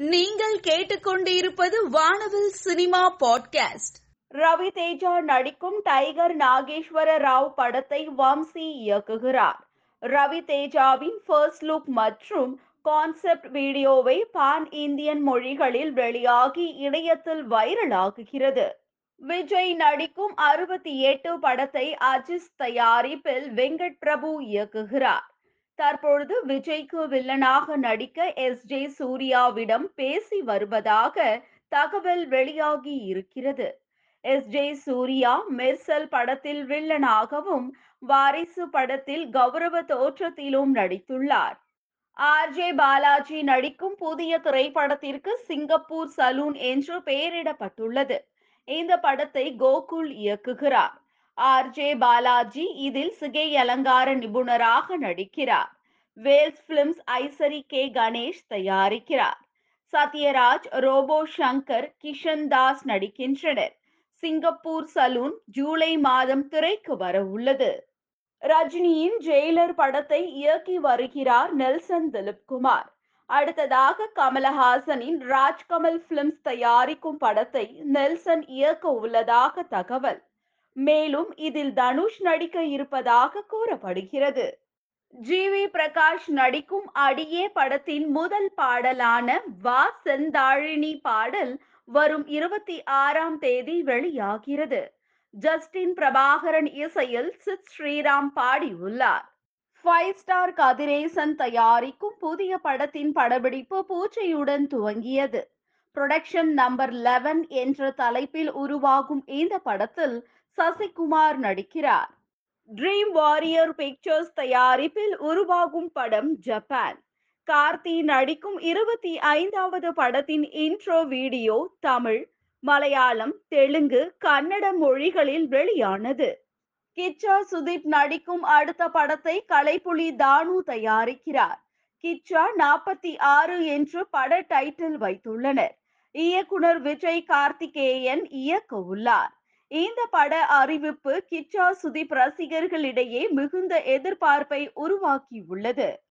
நீங்கள் கேட்டுக்கொண்டிருப்பது வானவில் சினிமா பாட்காஸ்ட். ரவி தேஜா நடிக்கும் டைகர் நாகேஸ்வர ராவ் படத்தை வம்சி இயக்குகிறார். ரவி தேஜாவின் ஃபர்ஸ்ட் லுக் மற்றும் கான்செப்ட் வீடியோவை பான் இந்தியன் மொழிகளில் வெளியாகி இணையத்தில் வைரலாகுகிறது. விஜய் நடிக்கும் அறுபத்தி எட்டு படத்தை அஜிஸ் தயாரிப்பில் வெங்கட் பிரபு இயக்குகிறார். தற்பொழுது விஜய்க்கு வில்லனாக நடிக்க எஸ். ஜே. சூர்யாவிடம் பேசி வருவதாக தகவல் வெளியாகி இருக்கிறது. எஸ். ஜே. சூர்யா மெர்சல் படத்தில் வில்லனாகவும் வாரிசு படத்தில் கௌரவ தோற்றத்திலும் நடித்துள்ளார். ஆர். ஜே. பாலாஜி நடிக்கும் புதிய திரைப்படத்திற்கு சிங்கப்பூர் சலூன் என்று பெயரிடப்பட்டுள்ளது. இந்த படத்தை கோகுல் இயக்குகிறார். ஆர் ஜே பாலாஜி இதில் சிகை அலங்கார நிபுணராக நடிக்கிறார். வேல்ஸ் பிலிம்ஸ் ஐசரி கே கணேஷ் தயாரிக்கிறார். சத்யராஜ் ரோபோ சங்கர் கிஷன் தாஸ் நடிக்கின்றனர். சிங்கப்பூர் சலூன் ஜூலை மாதம் திரைக்கு வர உள்ளது. ரஜினியின் ஜெயிலர் படத்தை இயக்கி வருகிறார் நெல்சன் திலீப்குமார். அடுத்ததாக கமலஹாசனின் ராஜ்கமல் பிலிம்ஸ் தயாரிக்கும் படத்தை நெல்சன் இயக்க உள்ளதாக தகவல். மேலும் இதில் தனுஷ் நடிக்க இருப்பதாக கூறப்படுகிறது. ஜி. வி. பிரகாஷ் நடிக்கும் அடியே படத்தின் முதல் பாடலான வா செந்தாழினி பாடல் வரும் இருபத்தி ஆறாம் தேதி வெளியாகிறது. ஜஸ்டின் பிரபாகரன் இசையில் சித் ஸ்ரீராம் பாடியுள்ளார். ஃபைவ் ஸ்டார் கதிரேசன் தயாரிக்கும் புதிய படத்தின் படப்பிடிப்பு பூச்சையுடன் துவங்கியது. புரொடக்ஷன் நம்பர் லெவன் என்ற தலைப்பில் உருவாகும் இந்த படத்தில் சசிகுமார் நடிக்கிறார். ட்ரீம் வாரியர் பிக்சர்ஸ் தயாரிப்பில் உருவாகும் படம் ஜப்பான் கார்த்தி நடிக்கும் இருபத்தி ஐந்தாவது படத்தின் இன்ட்ரோ வீடியோ தமிழ் மலையாளம் தெலுங்கு கன்னட மொழிகளில் வெளியானது. கிச்சா சுதீப் நடிக்கும் அடுத்த படத்தை கலைப்புலி தானு தயாரிக்கிறார். கிச்சா நாற்பத்தி ஆறு என்று பட டைட்டில் வைத்துள்ளனர். இயக்குனர் விஜய் கார்த்திகேயன் இயக்க உள்ளார் இந்த பட அறிவிப்பு கிச்சா சுதீப் ரசிகர்களிடையே மிகுந்த எதிர்பார்ப்பை உருவாக்கியுள்ளது.